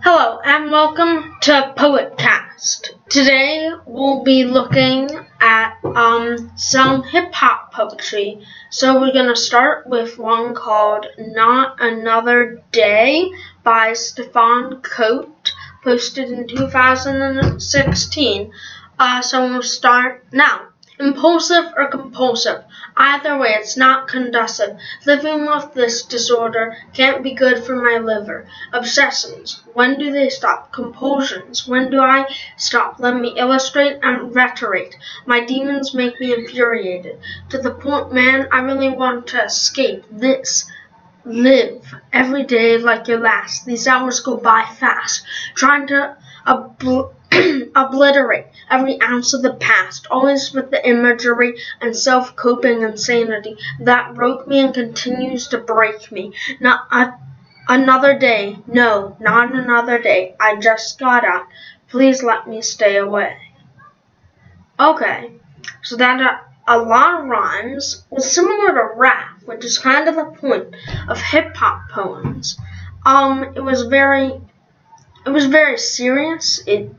Hello and welcome to Poetcast. Today we'll be looking at um, some hip hop poetry. So we're gonna start with one called "Not Another Day" by Stefan Coate, posted in 2016. Uh, so we'll start now. Impulsive or compulsive. Either way, it's not conducive. Living with this disorder can't be good for my liver. Obsessions. When do they stop? Compulsions. When do I stop? Let me illustrate and reiterate. My demons make me infuriated. To the point, man, I really want to escape this. Live every day like your last. These hours go by fast. Trying to obl- obliterate every ounce of the past, always with the imagery and self coping insanity that broke me and continues to break me. Not a, another day, no, not another day. I just got out. Please let me stay away. Okay, so that uh, a lot of rhymes was similar to rap, which is kind of the point of hip hop poems. Um, it was very, it was very serious. It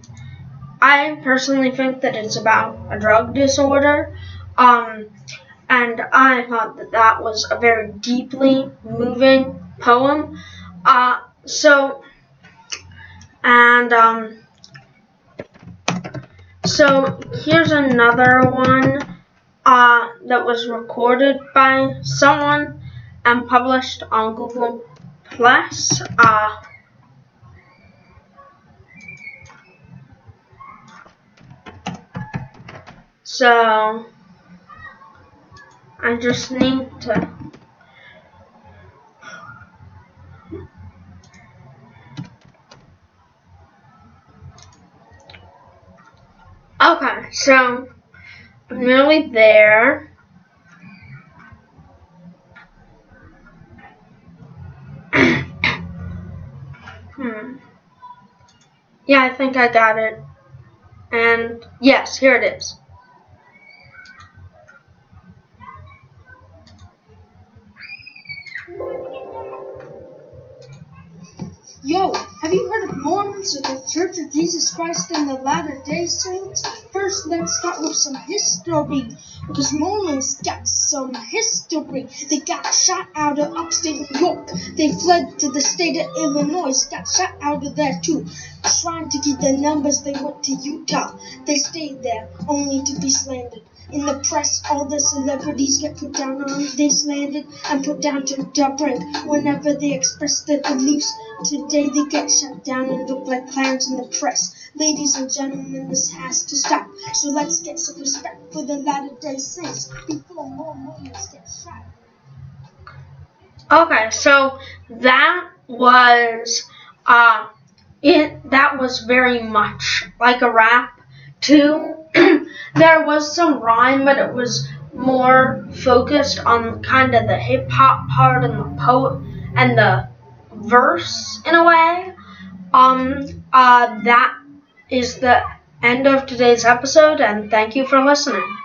I personally think that it's about a drug disorder. Um, and I thought that that was a very deeply moving poem. Uh, so, and, um, so here's another one, uh, that was recorded by someone and published on Google Plus. Uh, So I just need to Okay, so I'm nearly there. hmm. Yeah, I think I got it. And yes, here it is. Yo, have you heard of Mormons or the Church of Jesus Christ and the Latter day Saints? First, let's start with some history. Because Mormons got some history. They got shot out of upstate New York. They fled to the state of Illinois. Got shot out of there too. Trying to keep their numbers, they went to Utah. They stayed there only to be slandered. In the press, all the celebrities get put down on, they slandered and put down to the whenever they express their beliefs. Today they get shut down and look like clowns in the press. Ladies and gentlemen, this has to stop. So let's get some respect for the Latter Day Saints before more Mormons get shot. Okay, so that was uh it that was very much like a rap too. there was some rhyme, but it was more focused on kind of the hip hop part and the poet and the verse in a way. Um, uh, that is the end of today's episode, and thank you for listening.